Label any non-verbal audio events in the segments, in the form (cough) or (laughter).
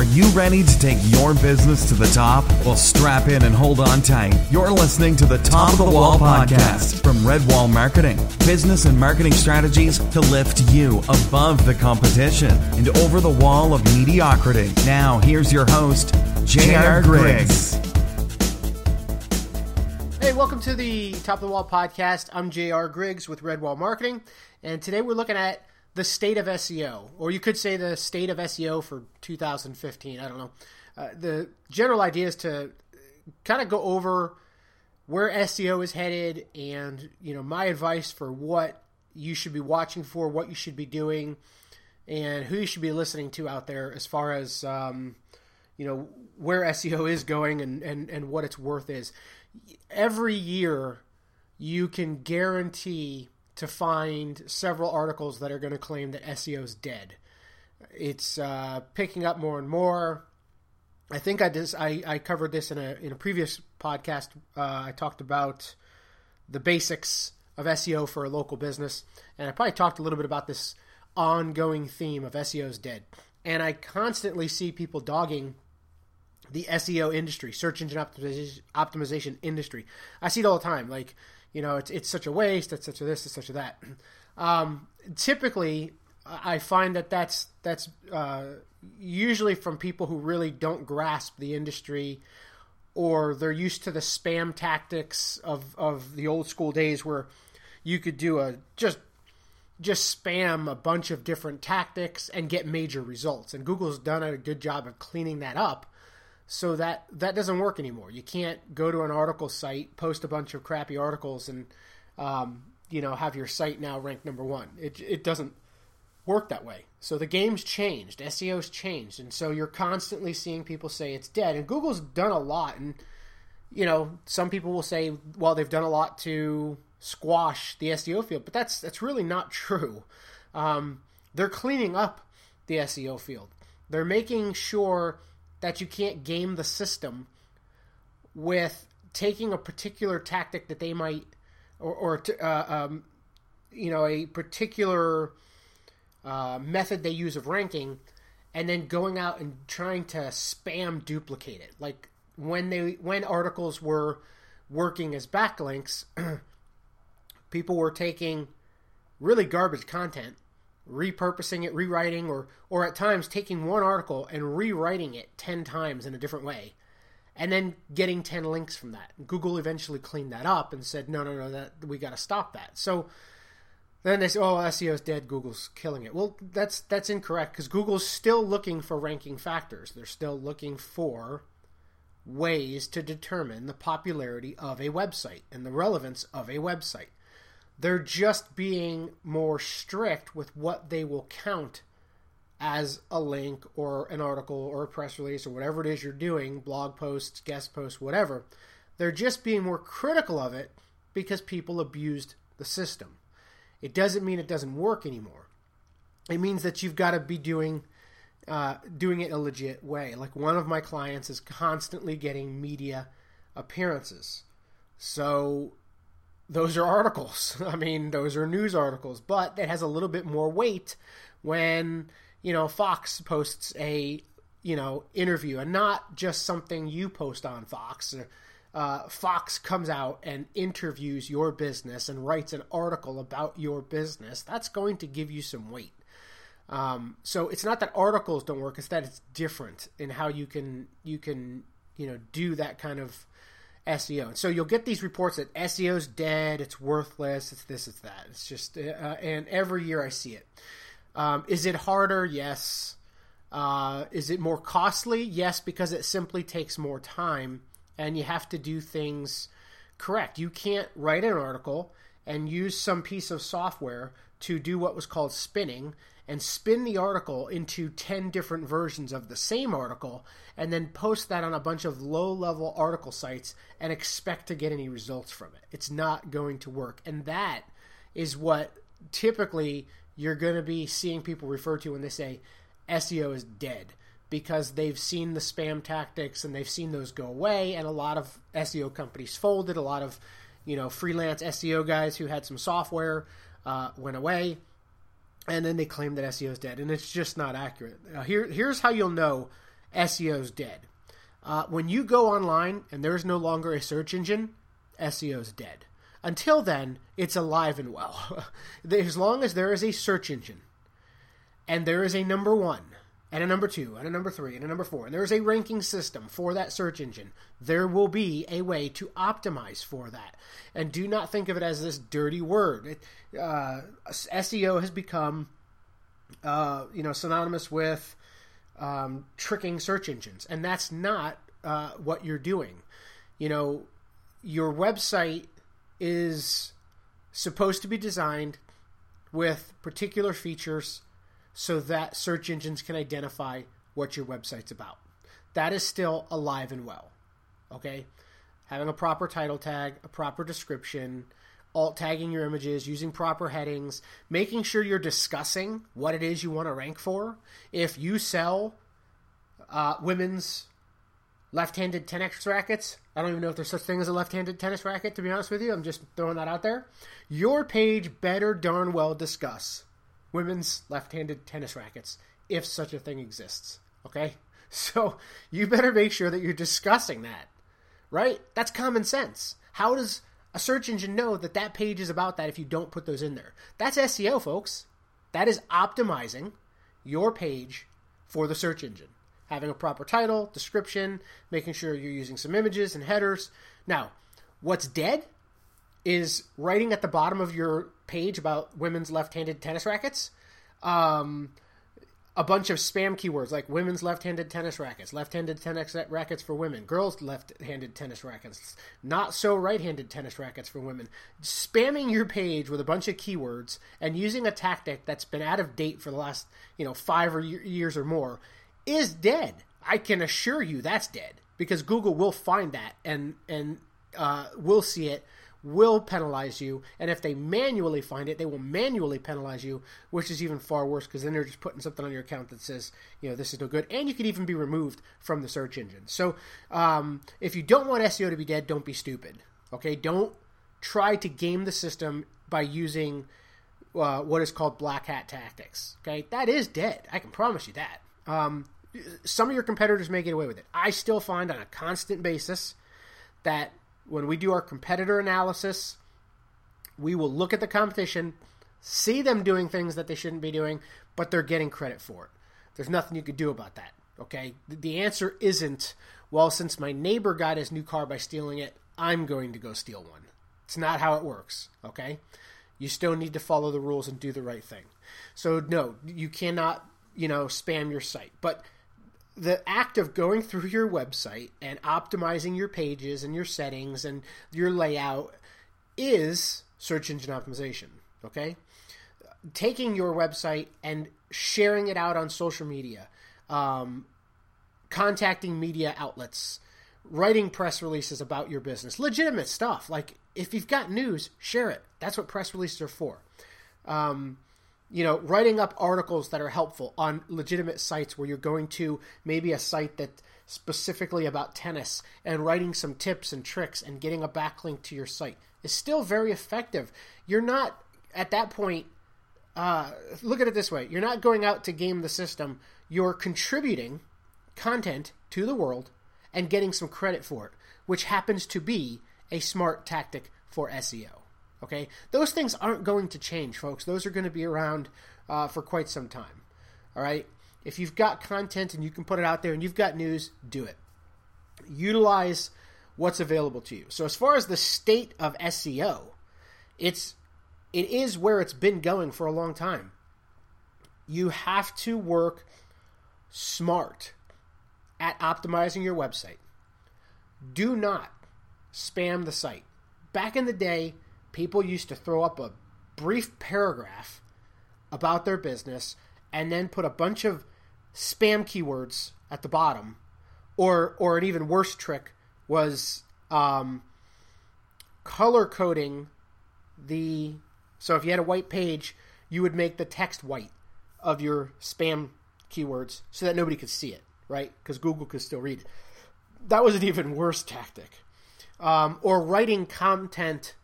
Are you ready to take your business to the top? Well, strap in and hold on tight. You're listening to the Top of the Wall podcast from Redwall Marketing. Business and marketing strategies to lift you above the competition and over the wall of mediocrity. Now, here's your host, J.R. Griggs. Hey, welcome to the Top of the Wall podcast. I'm J.R. Griggs with Redwall Marketing, and today we're looking at the state of SEO, or you could say the state of SEO for 2015. I don't know. Uh, the general idea is to kind of go over where SEO is headed, and you know my advice for what you should be watching for, what you should be doing, and who you should be listening to out there as far as um, you know where SEO is going and, and, and what its worth is. Every year, you can guarantee to find several articles that are going to claim that SEO is dead. It's uh, picking up more and more. I think I just I, I covered this in a in a previous podcast. Uh, I talked about the basics of SEO for a local business, and I probably talked a little bit about this ongoing theme of SEO is dead. And I constantly see people dogging the SEO industry, search engine optimization, optimization industry. I see it all the time. Like you know, it's, it's such a waste, it's such a this, it's such a that. (clears throat) Um, typically, I find that that's that's uh, usually from people who really don't grasp the industry, or they're used to the spam tactics of of the old school days where you could do a just just spam a bunch of different tactics and get major results. And Google's done a good job of cleaning that up so that that doesn't work anymore. You can't go to an article site, post a bunch of crappy articles, and um, you know have your site now ranked number one. It it doesn't work that way. So the game's changed, SEO's changed, and so you're constantly seeing people say it's dead. And Google's done a lot, and you know some people will say, well, they've done a lot to squash the SEO field, but that's that's really not true. Um, they're cleaning up the SEO field. They're making sure that you can't game the system with taking a particular tactic that they might or, or uh, um, you know a particular uh, method they use of ranking and then going out and trying to spam duplicate it. Like when they when articles were working as backlinks (clears throat) people were taking really garbage content repurposing it, rewriting, or or at times taking one article and rewriting it ten times in a different way, and then getting ten links from that. Google eventually cleaned that up and said, no, no, no, that we got to stop that. So then they say, oh, SEO's dead. Google's killing it. Well, that's that's incorrect because Google's still looking for ranking factors. They're still looking for ways to determine the popularity of a website and the relevance of a website. They're just being more strict with what they will count as a link or an article or a press release or whatever it is you're doing, blog posts, guest posts, whatever. They're just being more critical of it because people abused the system. It doesn't mean it doesn't work anymore. It means that you've got to be doing uh, doing it a legit way. Like one of my clients is constantly getting media appearances. So those are articles. (laughs) I mean, those are news articles, but it has a little bit more weight when, you know, Fox posts a, you know, interview and not just something you post on Fox. Uh, Fox comes out and interviews your business and writes an article about your business. That's going to give you some weight. Um, so it's not that articles don't work; it's that it's different in how you can you can you know do that kind of SEO. And so you'll get these reports that SEO's dead, it's worthless, it's this, it's that. It's just, uh, and every year I see it. Um, is it harder? Yes. Uh, is it more costly? Yes, because it simply takes more time and you have to do things correct. You can't write an article and use some piece of software to do what was called spinning and spin the article into 10 different versions of the same article and then post that on a bunch of low level article sites and expect to get any results from it. It's not going to work. And that is what typically you're going to be seeing people refer to when they say SEO is dead because they've seen the spam tactics and they've seen those go away and a lot of SEO companies folded, a lot of you know freelance SEO guys who had some software uh, went away and then they claim that SEO is dead, and it's just not accurate. Uh, here, here's how you'll know SEO is dead. Uh, when you go online and there's no longer a search engine, SEO is dead. Until then, it's alive and well. (laughs) as long as there is a search engine and there is a number one and a number two and a number three and a number four, and there is a ranking system for that search engine, there will be a way to optimize for that. And do not think of it as this dirty word. It, uh, SEO has become, uh, you know, synonymous with um, tricking search engines, and that's not uh, what you're doing. You know, your website is supposed to be designed with particular features so that search engines can identify what your website's about. That is still alive and well. Okay? Having a proper title tag, a proper description, alt tagging your images, using proper headings, making sure you're discussing what it is you want to rank for. If you sell uh, women's left-handed tennis rackets. I don't even know if there's such thing as a left-handed tennis racket. To be honest with you, I'm just throwing that out there. Your page better darn well discuss women's left-handed tennis rackets if such a thing exists. Okay, (laughs) so you better make sure that you're discussing that. Right? That's common sense. How does a search engine know that that page is about that if you don't put those in there? That's SEO, folks. That is optimizing your page for the search engine having a proper title, description, making sure you're using some images and headers. Now, what's dead is writing at the bottom of your page about women's left-handed tennis rackets. Um, a bunch of spam keywords like women's left-handed tennis rackets, left-handed tennis rackets for women, girls left-handed tennis rackets, not so right-handed tennis rackets for women. Spamming your page with a bunch of keywords and using a tactic that's been out of date for the last, you know, 5 or years or more is dead. I can assure you that's dead because Google will find that and and uh, will see it, will penalize you, and if they manually find it, they will manually penalize you, which is even far worse because then they're just putting something on your account that says you know this is no good, and you could even be removed from the search engine. So um, if you don't want SEO to be dead, don't be stupid. Okay, don't try to game the system by using uh, what is called black hat tactics. Okay, that is dead. I can promise you that. Um, some of your competitors may get away with it. I still find on a constant basis that when we do our competitor analysis, we will look at the competition, see them doing things that they shouldn't be doing, but they're getting credit for it. There's nothing you could do about that. Okay? The answer isn't, well, since my neighbor got his new car by stealing it, I'm going to go steal one. It's not how it works. Okay? You still need to follow the rules and do the right thing. So, no, you cannot, you know, spam your site. But the act of going through your website and optimizing your pages and your settings and your layout is search engine optimization. Okay? Taking your website and sharing it out on social media, um, contacting media outlets, writing press releases about your business, legitimate stuff. Like if you've got news, share it. That's what press releases are for. Um, you know, writing up articles that are helpful on legitimate sites where you're going to maybe a site that specifically about tennis and writing some tips and tricks and getting a backlink to your site is still very effective. You're not at that point. Uh, look at it this way: you're not going out to game the system. You're contributing content to the world and getting some credit for it, which happens to be a smart tactic for SEO. Okay, those things aren't going to change, folks. Those are going to be around uh, for quite some time. All right, if you've got content and you can put it out there and you've got news, do it. Utilize what's available to you. So as far as the state of SEO, it's it is where it's been going for a long time. You have to work smart at optimizing your website. Do not spam the site. Back in the day, people used to throw up a brief paragraph about their business and then put a bunch of spam keywords at the bottom. Or or an even worse trick was um, color coding the so if you had a white page you would make the text white of your spam keywords so that nobody could see it right? Because google could still read. It that was an even worse tactic. Um, or writing content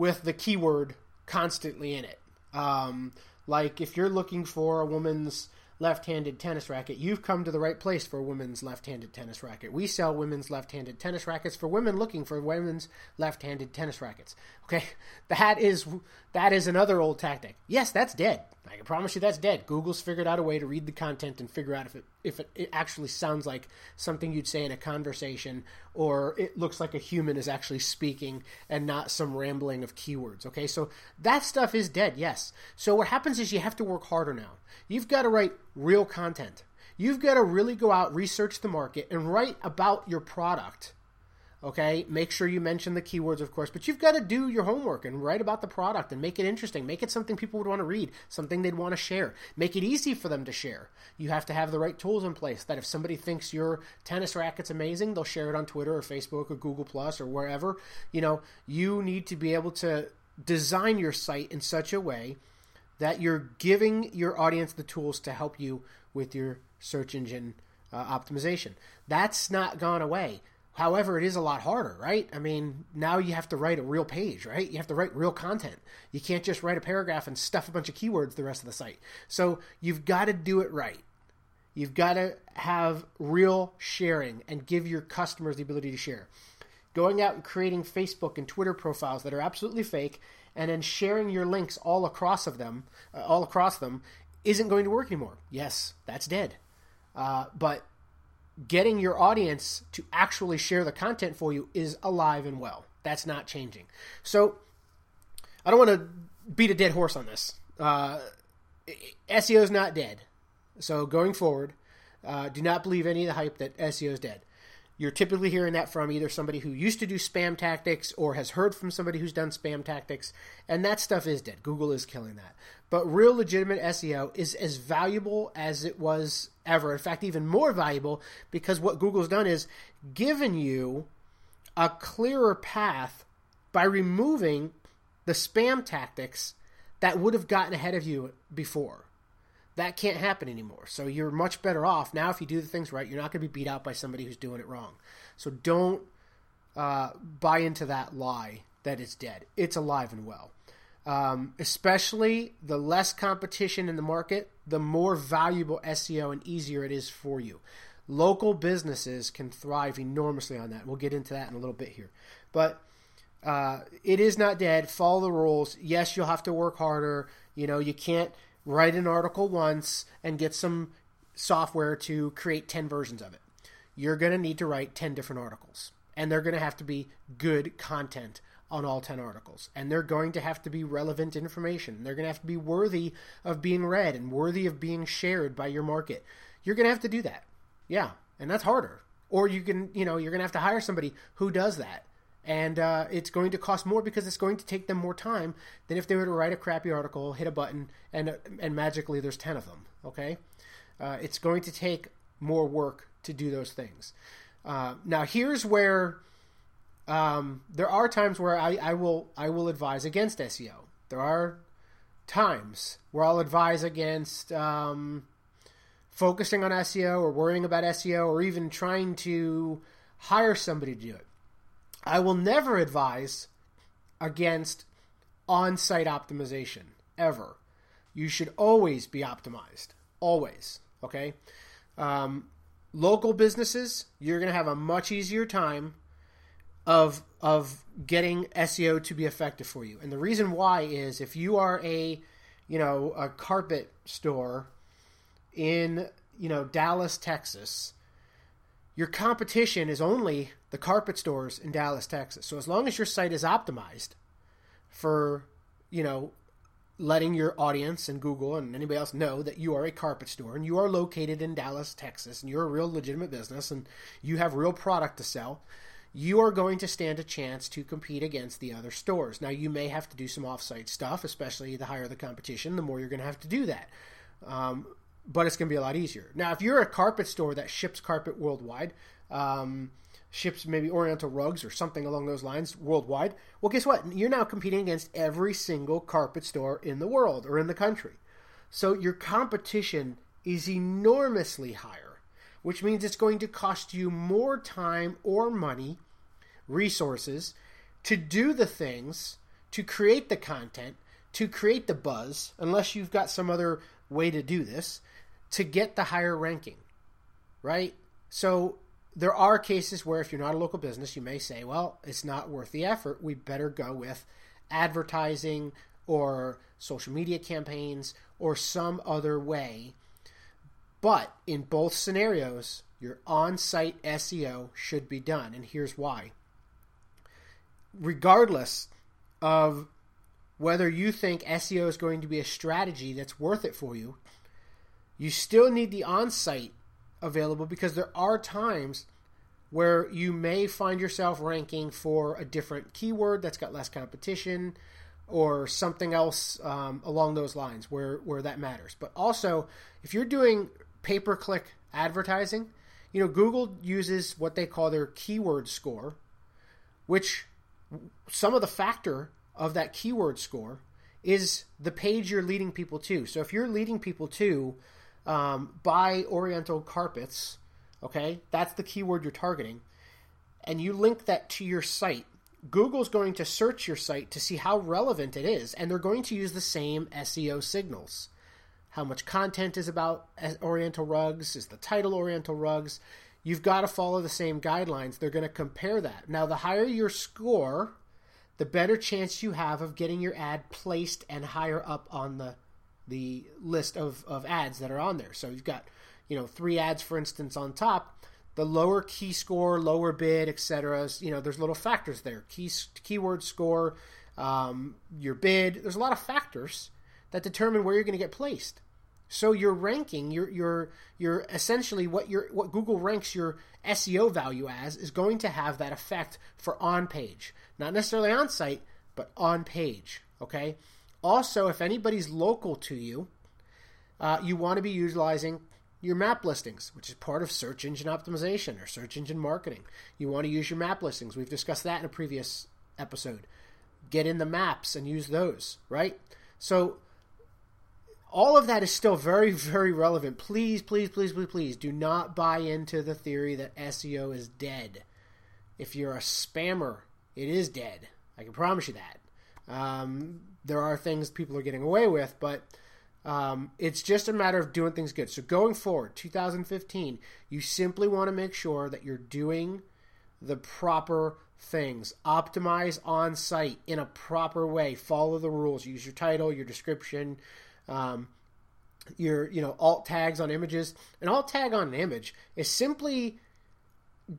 with the keyword constantly in it. Um, like if you're looking for a woman's left-handed tennis racket, you've come to the right place for a women's left-handed tennis racket. We sell women's left-handed tennis rackets for women looking for women's left-handed tennis rackets. Okay, (laughs) that is that is another old tactic. Yes, that's dead. I can promise you that's dead. Google's figured out a way to read the content and figure out if it if it, it actually sounds like something you'd say in a conversation or it looks like a human is actually speaking and not some rambling of keywords. Okay, so that stuff is dead. Yes. So what happens is you have to work harder now. You've got to write real content. You've got to really go out, research the market, and write about your product Okay, make sure you mention the keywords, of course, but you've got to do your homework and write about the product and make it interesting. Make it something people would want to read, something they'd want to share. Make it easy for them to share. You have to have the right tools in place that if somebody thinks your tennis racket's amazing, they'll share it on Twitter or Facebook or Google Plus or wherever. You know, you need to be able to design your site in such a way that you're giving your audience the tools to help you with your search engine uh, optimization. That's not gone away. However, it is a lot harder, right? I mean, now you have to write a real page, right? You have to write real content. You can't just write a paragraph and stuff a bunch of keywords the rest of the site. So you've got to do it right. You've got to have real sharing and give your customers the ability to share. Going out and creating Facebook and Twitter profiles that are absolutely fake and then sharing your links all across of them, uh, all across them, isn't going to work anymore. Yes, that's dead. Uh, but getting your audience to actually share the content for you is alive and well. That's not changing. So I don't want to beat a dead horse on this. Uh, SEO is not dead. So going forward, uh, do not believe any of the hype that SEO is dead. You're typically hearing that from either somebody who used to do spam tactics or has heard from somebody who's done spam tactics, and that stuff is dead. Google is killing that. But real legitimate SEO is as valuable as it was ever. In fact, even more valuable because what Google's done is given you a clearer path by removing the spam tactics that would have gotten ahead of you before that can't happen anymore. So you're much better off now if you do the things right. You're not going to be beat out by somebody who's doing it wrong. So don't uh, buy into that lie that it's dead. It's alive and well. Um, especially the less competition in the market, the more valuable SEO and easier it is for you. Local businesses can thrive enormously on that. We'll get into that in a little bit here. But uh, it is not dead. Follow the rules. Yes, you'll have to work harder. You know, you can't write an article once and get some software to create 10 versions of it. You're going to need to write 10 different articles. And they're going to have to be good content on all 10 articles. And they're going to have to be relevant information. They're going to have to be worthy of being read and worthy of being shared by your market. You're going to have to do that. Yeah. And that's harder. Or you can, you know, you're going to have to hire somebody who does that and uh, it's going to cost more because it's going to take them more time than if they were to write a crappy article, hit a button, and and magically there's ten of them. Okay, uh, it's going to take more work to do those things. Uh, now here's where um, there are times where I, I will I will advise against SEO. There are times where I'll advise against um, focusing on SEO or worrying about SEO or even trying to hire somebody to do it. I will never advise against on site optimization, ever. You should always be optimized. Always. Okay? Um, local businesses, you're going to have a much easier time of of getting SEO to be effective for you. And the reason why is if you are a, you know, a carpet store in, you know, Dallas, Texas, your competition is only the carpet stores in Dallas, Texas. So as long as your site is optimized for, you know, letting your audience and Google and anybody else know that you are a carpet store and you are located in Dallas, Texas, and you're a real legitimate business and you have real product to sell, you are going to stand a chance to compete against the other stores. Now, you may have to do some offsite stuff, especially the higher the competition, the more you're going to have to do that. Um, but it's going to be a lot easier. Now, if you're a carpet store that ships carpet worldwide, um, ships maybe Oriental rugs or something along those lines worldwide, well, guess what? You're now competing against every single carpet store in the world or in the country. So your competition is enormously higher, which means it's going to cost you more time or money, resources, to do the things, to create the content, to create the buzz, unless you've got some other way to do this to get the higher ranking, right? So there are cases where if you're not a local business, you may say, well, it's not worth the effort. We better go with advertising or social media campaigns or some other way. But in both scenarios, your on site SEO should be done. And here's why. Regardless of whether you think SEO is going to be a strategy that's worth it for you, you still need the on site available because there are times where you may find yourself ranking for a different keyword that's got less competition or something else um, along those lines where, where that matters. But also, if you're doing pay per click advertising, you know, Google uses what they call their keyword score, which some of the factor of that keyword score is the page you're leading people to. So if you're leading people to um, buy Oriental carpets, okay, that's the keyword you're targeting, and you link that to your site, Google's going to search your site to see how relevant it is, and they're going to use the same SEO signals. How much content is about Oriental rugs? Is the title Oriental rugs? You've got to follow the same guidelines. They're going to compare that. Now, the higher your score, the better chance you have of getting your ad placed and higher up on the the list of, of ads that are on there. So you've got, you know, three ads, for instance, on top. The lower key score, lower bid, etc. You know, there's little factors there. Key keyword score, um, your bid. There's a lot of factors that determine where you're going to get placed. So your ranking, your your your essentially what your what Google ranks your SEO value as is going to have that effect for on page, not necessarily on site, but on page. Okay. Also, if anybody's local to you, uh, you want to be utilizing your map listings, which is part of search engine optimization or search engine marketing. You want to use your map listings. We've discussed that in a previous episode. Get in the maps and use those, right? So all of that is still very, very relevant. Please, please, please, please, please do not buy into the theory that SEO is dead. If you're a spammer, it is dead. I can promise you that. Um, there are things people are getting away with, but um, it's just a matter of doing things good. So going forward, 2015, you simply want to make sure that you're doing the proper things. Optimize on site in a proper way. Follow the rules. Use your title, your description, um, your you know alt tags on images. An alt tag on an image is simply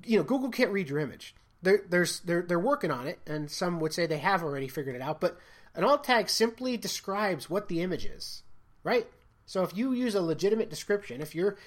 you know Google can't read your image. They're, there's they're they're working on it, and some would say they have already figured it out. But an alt tag simply describes what the image is, right? So if you use a legitimate description, if your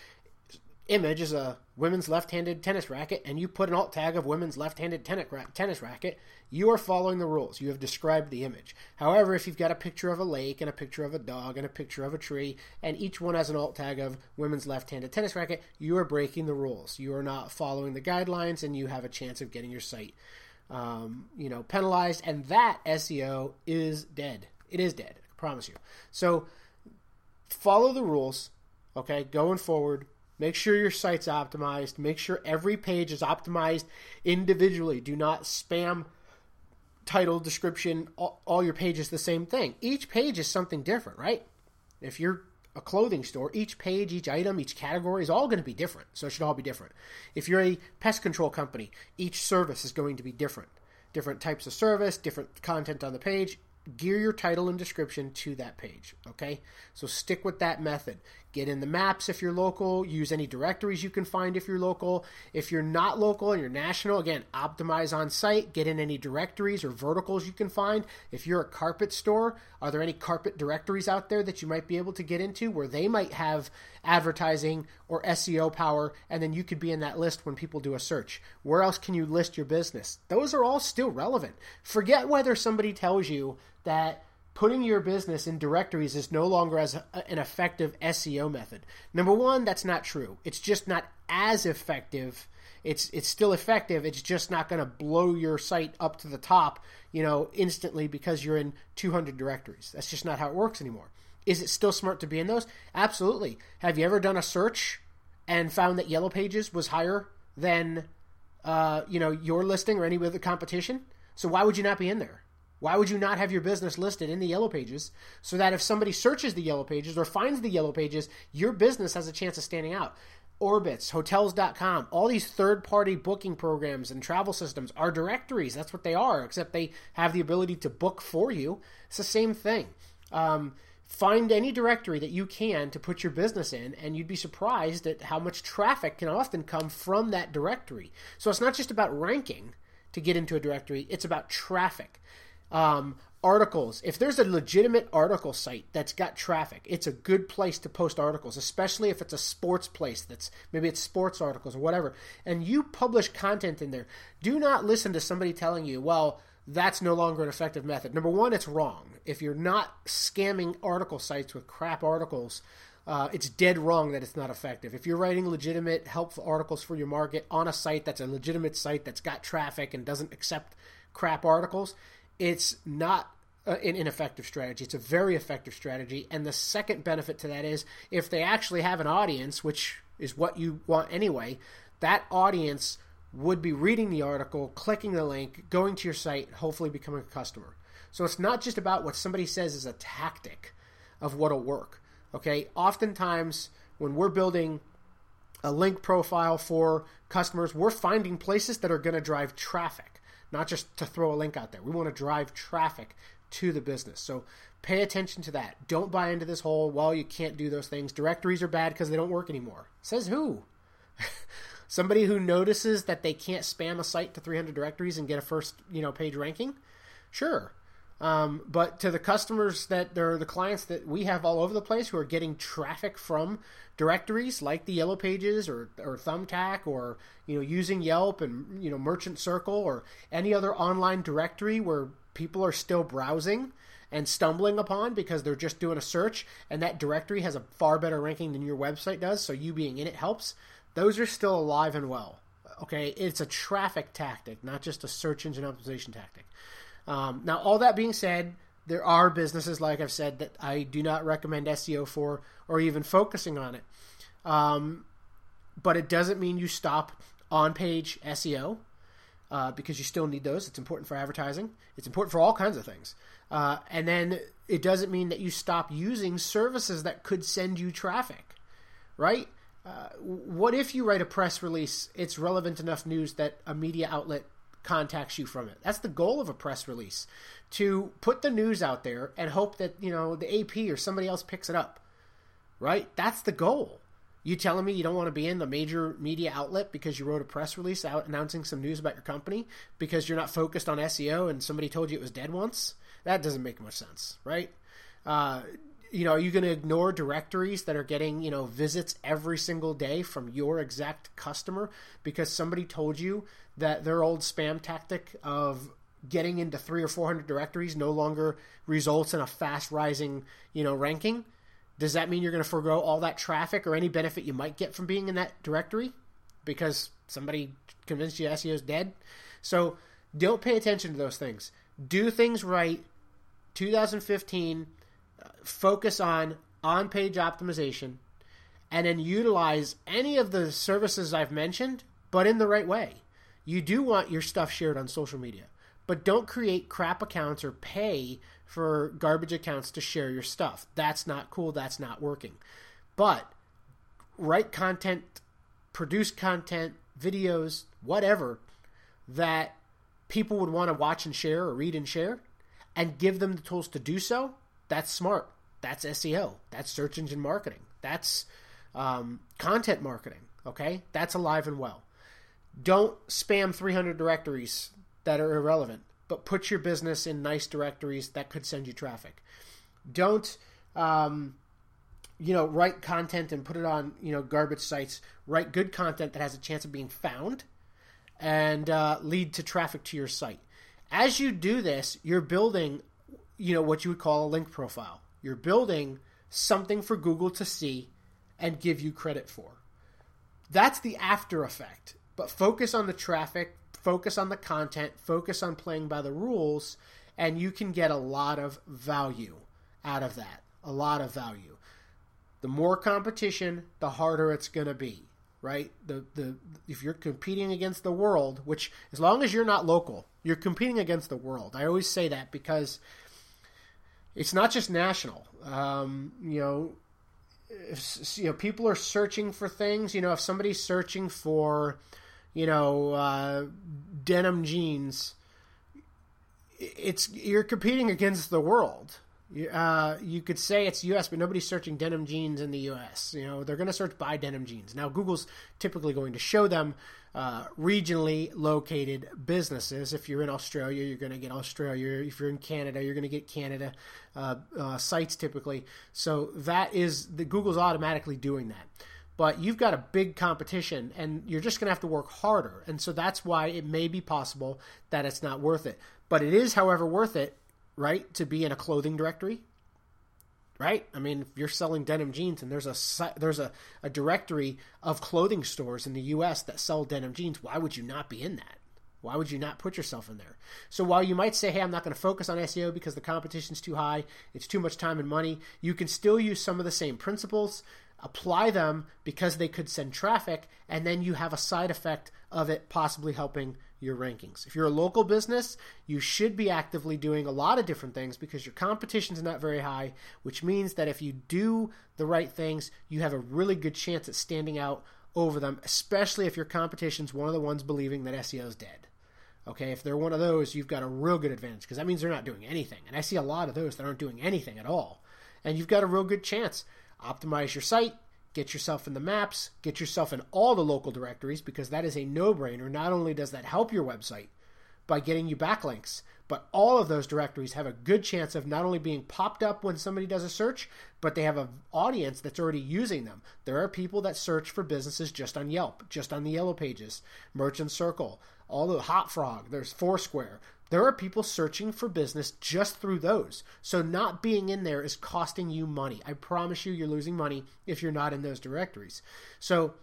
image is a women's left-handed tennis racket and you put an alt tag of women's left-handed tennis racket, you are following the rules. You have described the image. However, if you've got a picture of a lake and a picture of a dog and a picture of a tree and each one has an alt tag of women's left-handed tennis racket, you are breaking the rules. You are not following the guidelines and you have a chance of getting your site um, you know, penalized, and that SEO is dead. It is dead. I promise you. So follow the rules. Okay, going forward, make sure your site's optimized. Make sure every page is optimized individually. Do not spam title, description, all, all your pages the same thing. Each page is something different, right? If you're a clothing store, each page, each item, each category is all going to be different. So it should all be different. If you're a pest control company, each service is going to be different. Different types of service, different content on the page. Gear your title and description to that page. Okay? So stick with that method. Get in the maps if you're local. Use any directories you can find if you're local. If you're not local and you're national, again, optimize on site. Get in any directories or verticals you can find. If you're a carpet store, are there any carpet directories out there that you might be able to get into where they might have advertising or SEO power and then you could be in that list when people do a search? Where else can you list your business? Those are all still relevant. Forget whether somebody tells you that putting your business in directories is no longer as a, an effective SEO method. Number one, that's not true. It's just not as effective. It's it's still effective. It's just not going to blow your site up to the top, you know, instantly because you're in 200 directories. That's just not how it works anymore. Is it still smart to be in those? Absolutely. Have you ever done a search and found that Yellow Pages was higher than, uh, you know, your listing or any other competition? So why would you not be in there? Why would you not have your business listed in the yellow pages so that if somebody searches the yellow pages or finds the yellow pages, your business has a chance of standing out? Orbitz, hotels.com, all these third party booking programs and travel systems are directories. That's what they are, except they have the ability to book for you. It's the same thing. Um, find any directory that you can to put your business in, and you'd be surprised at how much traffic can often come from that directory. So it's not just about ranking to get into a directory, it's about traffic. Um, articles. If there's a legitimate article site that's got traffic, it's a good place to post articles, especially if it's a sports place that's maybe it's sports articles or whatever. And you publish content in there. Do not listen to somebody telling you, well, that's no longer an effective method. Number one, it's wrong. If you're not scamming article sites with crap articles, uh, it's dead wrong that it's not effective. If you're writing legitimate, helpful articles for your market on a site that's a legitimate site that's got traffic and doesn't accept crap articles, it's not an ineffective strategy. It's a very effective strategy. And the second benefit to that is if they actually have an audience, which is what you want anyway, that audience would be reading the article, clicking the link, going to your site, hopefully becoming a customer. So it's not just about what somebody says is a tactic of what'll work. Okay, oftentimes when we're building a link profile for customers, we're finding places that are going to drive traffic not just to throw a link out there. We want to drive traffic to the business. So pay attention to that. Don't buy into this whole, well, you can't do those things. Directories are bad because they don't work anymore. Says who? (laughs) Somebody who notices that they can't spam a site to 300 directories and get a first, you know, page ranking? Sure. Um, but to the customers that they're the clients that we have all over the place who are getting traffic from directories like the Yellow Pages or, or Thumbtack or you know using Yelp and you know Merchant Circle or any other online directory where people are still browsing and stumbling upon because they're just doing a search and that directory has a far better ranking than your website does so you being in it helps those are still alive and well okay it's a traffic tactic not just a search engine optimization tactic um, now, all that being said, there are businesses, like I've said, that I do not recommend SEO for or even focusing on it. Um, but it doesn't mean you stop on page SEO uh, because you still need those. It's important for advertising, it's important for all kinds of things. Uh, and then it doesn't mean that you stop using services that could send you traffic, right? Uh, what if you write a press release? It's relevant enough news that a media outlet contacts you from it. That's the goal of a press release to put the news out there and hope that, you know, the AP or somebody else picks it up. Right? That's the goal. You telling me you don't want to be in the major media outlet because you wrote a press release out announcing some news about your company because you're not focused on SEO and somebody told you it was dead once? That doesn't make much sense, right? Uh, you know, are you going to ignore directories that are getting, you know, visits every single day from your exact customer because somebody told you that their old spam tactic of getting into three or four hundred directories no longer results in a fast rising, you know, ranking? Does that mean you're going to forego all that traffic or any benefit you might get from being in that directory because somebody convinced you SEO is dead? So don't pay attention to those things. Do things right. 2015, uh, focus on on page optimization and then utilize any of the services I've mentioned, but in the right way. You do want your stuff shared on social media, but don't create crap accounts or pay for garbage accounts to share your stuff. That's not cool. That's not working. But write content, produce content, videos, whatever that people would want to watch and share or read and share and give them the tools to do so. That's smart. That's SEO. That's search engine marketing. That's um, content marketing. Okay, that's alive and well. Don't spam 300 directories that are irrelevant, but put your business in nice directories that could send you traffic. Don't, um, you know, write content and put it on, you know, garbage sites. Write good content that has a chance of being found and uh, lead to traffic to your site. As you do this, you're building, you know, what you would call a link profile. You're building something for Google to see and give you credit for. That's the after effect. But focus on the traffic, focus on the content, focus on playing by the rules, and you can get a lot of value out of that. A lot of value. The more competition, the harder it's going to be, right? The the if you're competing against the world, which as long as you're not local, you're competing against the world. I always say that because it's not just national. Um, you know, if, you know people are searching for things. You know, if somebody's searching for, you know, uh, denim jeans, it's you're competing against the world. Uh, you could say it's U.S., but nobody's searching denim jeans in the U.S. You know, they're going to search by denim jeans. Now, Google's typically going to show them uh, regionally located businesses. If you're in Australia, you're going to get Australia. If you're in Canada, you're going to get Canada uh, uh, sites typically. So that is the Google's automatically doing that. But you've got a big competition, and you're just going to have to work harder. And so that's why it may be possible that it's not worth it. But it is, however, worth it right, to be in a clothing directory, right? I mean, if you're selling denim jeans and there's a there's a, a directory of clothing stores in the U.S. that sell denim jeans, why would you not be in that? Why would you not put yourself in there? So while you might say, "Hey, I'm not going to focus on SEO because the competition's too high, it's too much time and money," you can still use some of the same principles, apply them because they could send traffic, and then you have a side effect of it possibly helping your rankings. If you're a local business, you should be actively doing a lot of different things because your competition is not very high, which means that if you do the right things, you have a really good chance at standing out over them, especially if your competition is one of the ones believing that SEO is dead. Okay, if they're one of those, you've got a real good advantage because that means they're not doing anything. And I see a lot of those that aren't doing anything at all. And you've got a real good chance. Optimize your site, Get yourself in the maps, get yourself in all the local directories because that is a no brainer. Not only does that help your website by getting you backlinks, but all of those directories have a good chance of not only being popped up when somebody does a search, but they have an audience that's already using them. There are people that search for businesses just on Yelp, just on the Yellow Pages, Merchant Circle, all the Hotfrog, there's Foursquare. There are people searching for business just through those. So not being in there is costing you money. I promise you, you're losing money if you're not in those directories. So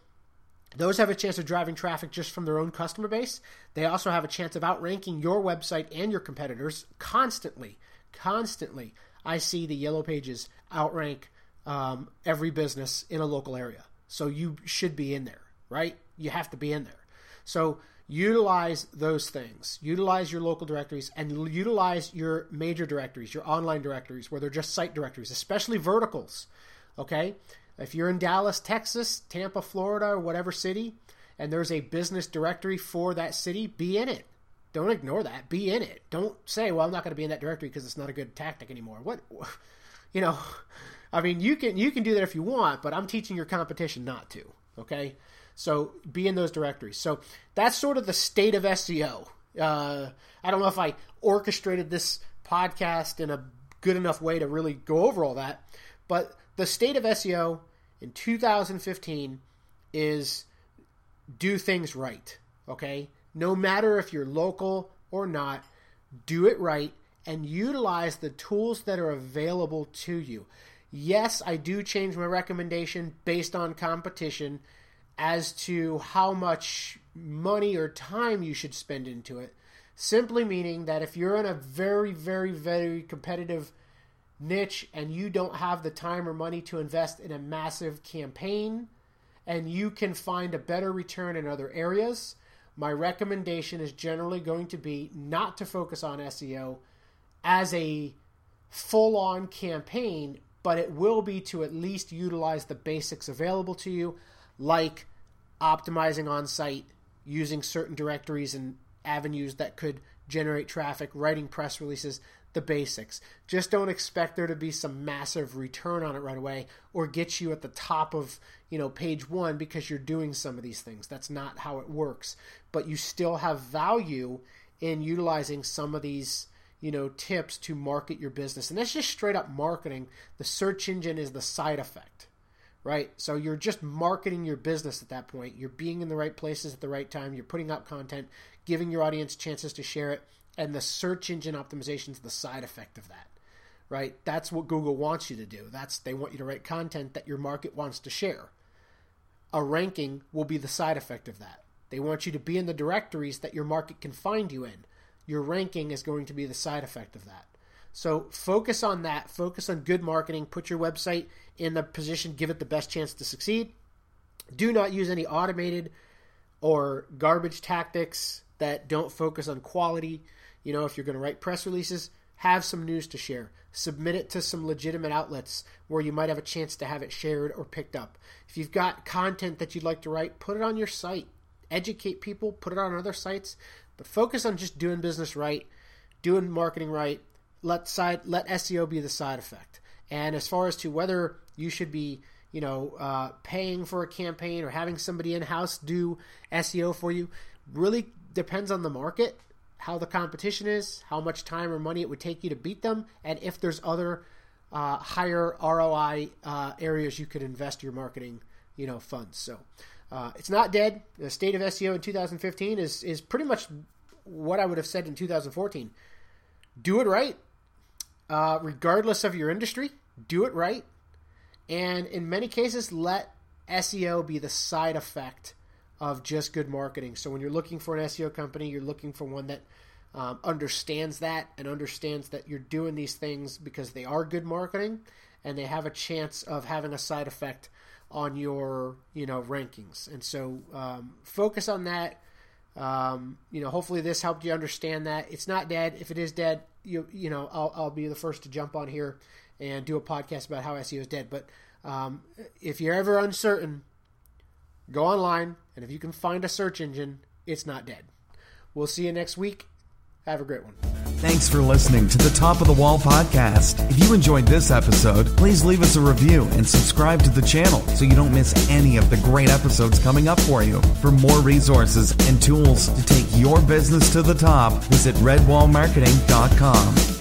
those have a chance of driving traffic just from their own customer base. They also have a chance of outranking your website and your competitors constantly. Constantly, I see the yellow pages outrank um, every business in a local area. So you should be in there, right? You have to be in there. So utilize those things. Utilize your local directories and utilize your major directories, your online directories, where they're just site directories, especially verticals. Okay? If you're in Dallas, Texas, Tampa, Florida, or whatever city, and there's a business directory for that city, be in it. Don't ignore that. Be in it. Don't say, "Well, I'm not going to be in that directory because it's not a good tactic anymore." What, (laughs) you know, I mean, you can you can do that if you want, but I'm teaching your competition not to. Okay, so be in those directories. So that's sort of the state of SEO. Uh, I don't know if I orchestrated this podcast in a good enough way to really go over all that, but the state of SEO in 2015 is do things right. Okay? No matter if you're local or not, do it right and utilize the tools that are available to you. Yes, I do change my recommendation based on competition as to how much money or time you should spend into it. Simply meaning that if you're in a very, very, very competitive niche and you don't have the time or money to invest in a massive campaign and you can find a better return in other areas, my recommendation is generally going to be not to focus on SEO as a full on campaign, but it will be to at least utilize the basics available to you, like optimizing on site, using certain directories and avenues that could generate traffic, writing press releases, the basics. Just don't expect there to be some massive return on it right away or get you at the top of, you know, page 1 because you're doing some of these things. That's not how it works. But you still have value in utilizing some of these, you know, tips to market your business. And that's just straight up marketing. The search engine is the side effect right? So you're just marketing your business at that point. You're being in the right places at the right time. You're putting out content, giving your audience chances to share it, and the search engine optimization is the side effect of that. Right? That's what Google wants you to do. That's they want you to write content that your market wants to share. A ranking will be the side effect of that. They want you to be in the directories that your market can find you in. Your ranking is going to be the side effect of that. So focus on that. Focus on good marketing. Put your website in the position, give it the best chance to succeed. Do not use any automated or garbage tactics that don't focus on quality. You know, if you're going to write press releases, have some news to share. Submit it to some legitimate outlets where you might have a chance to have it shared or picked up. If you've got content that you'd like to write, put it on your site. Educate people, put it on other sites, but focus on just doing business right, doing marketing right. Let side let SEO be the side effect. And as far as to whether you should be you know, uh, paying for a campaign or having somebody in house do SEO for you really depends on the market, how the competition is, how much time or money it would take you to beat them, and if there's other uh, higher ROI uh, areas you could invest your marketing, you know, funds. So uh, it's not dead. The state of SEO in 2015 is is pretty much what I would have said in 2014. Do it right, uh, regardless of your industry. Do it right and in many cases, let SEO be the side effect of just good marketing. So when you're looking for an SEO company, you're looking for one that um, understands that and understands that you're doing these things because they are good marketing and they have a chance of having a side effect on your you know rankings. And so um, focus on that. Um, you know, hopefully this helped you understand that it's not dead. If it is dead, you you know, I'll, I'll be the first to jump on here and do a podcast about how SEO is dead. But um, if you're ever uncertain, go online, and if you can find a search engine, it's not dead. We'll see you next week. Have a great one. Thanks for listening to the Top of the Wall podcast. If you enjoyed this episode, please leave us a review and subscribe to the channel so you don't miss any of the great episodes coming up for you. For more resources and tools to take your business to the top, visit redwallmarketing.com.